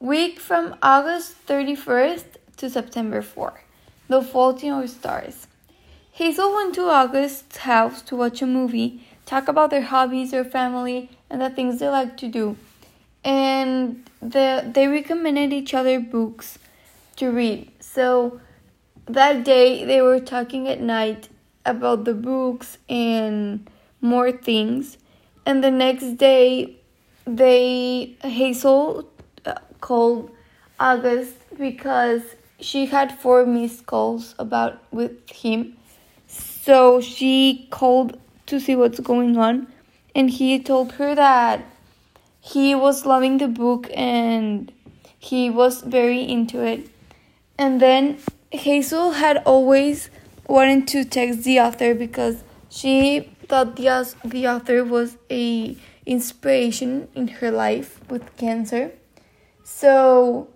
week from August 31st to September 4th. The Fault in Our Stars. Hazel went to August's house to watch a movie, talk about their hobbies, their family, and the things they like to do. And the, they recommended each other books to read. So that day they were talking at night about the books and more things. And the next day they Hazel called August because she had four missed calls about with him so she called to see what's going on, and he told her that he was loving the book and he was very into it. And then Hazel had always wanted to text the author because she thought the, the author was a inspiration in her life with cancer. So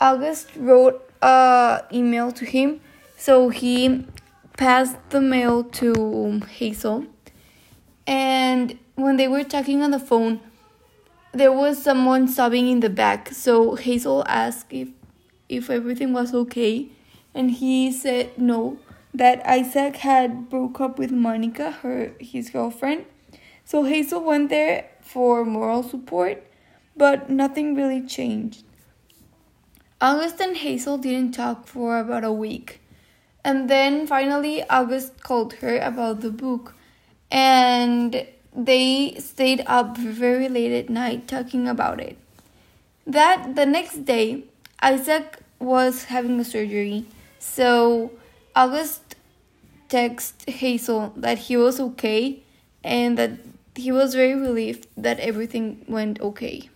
August wrote a email to him. So he passed the mail to Hazel. And when they were talking on the phone, there was someone sobbing in the back. So Hazel asked if if everything was okay, and he said no, that Isaac had broke up with Monica, her his girlfriend. So Hazel went there for moral support, but nothing really changed. August and Hazel didn't talk for about a week. And then finally, August called her about the book, and they stayed up very late at night talking about it. That the next day, Isaac was having a surgery, so August texted Hazel that he was okay and that he was very relieved that everything went okay.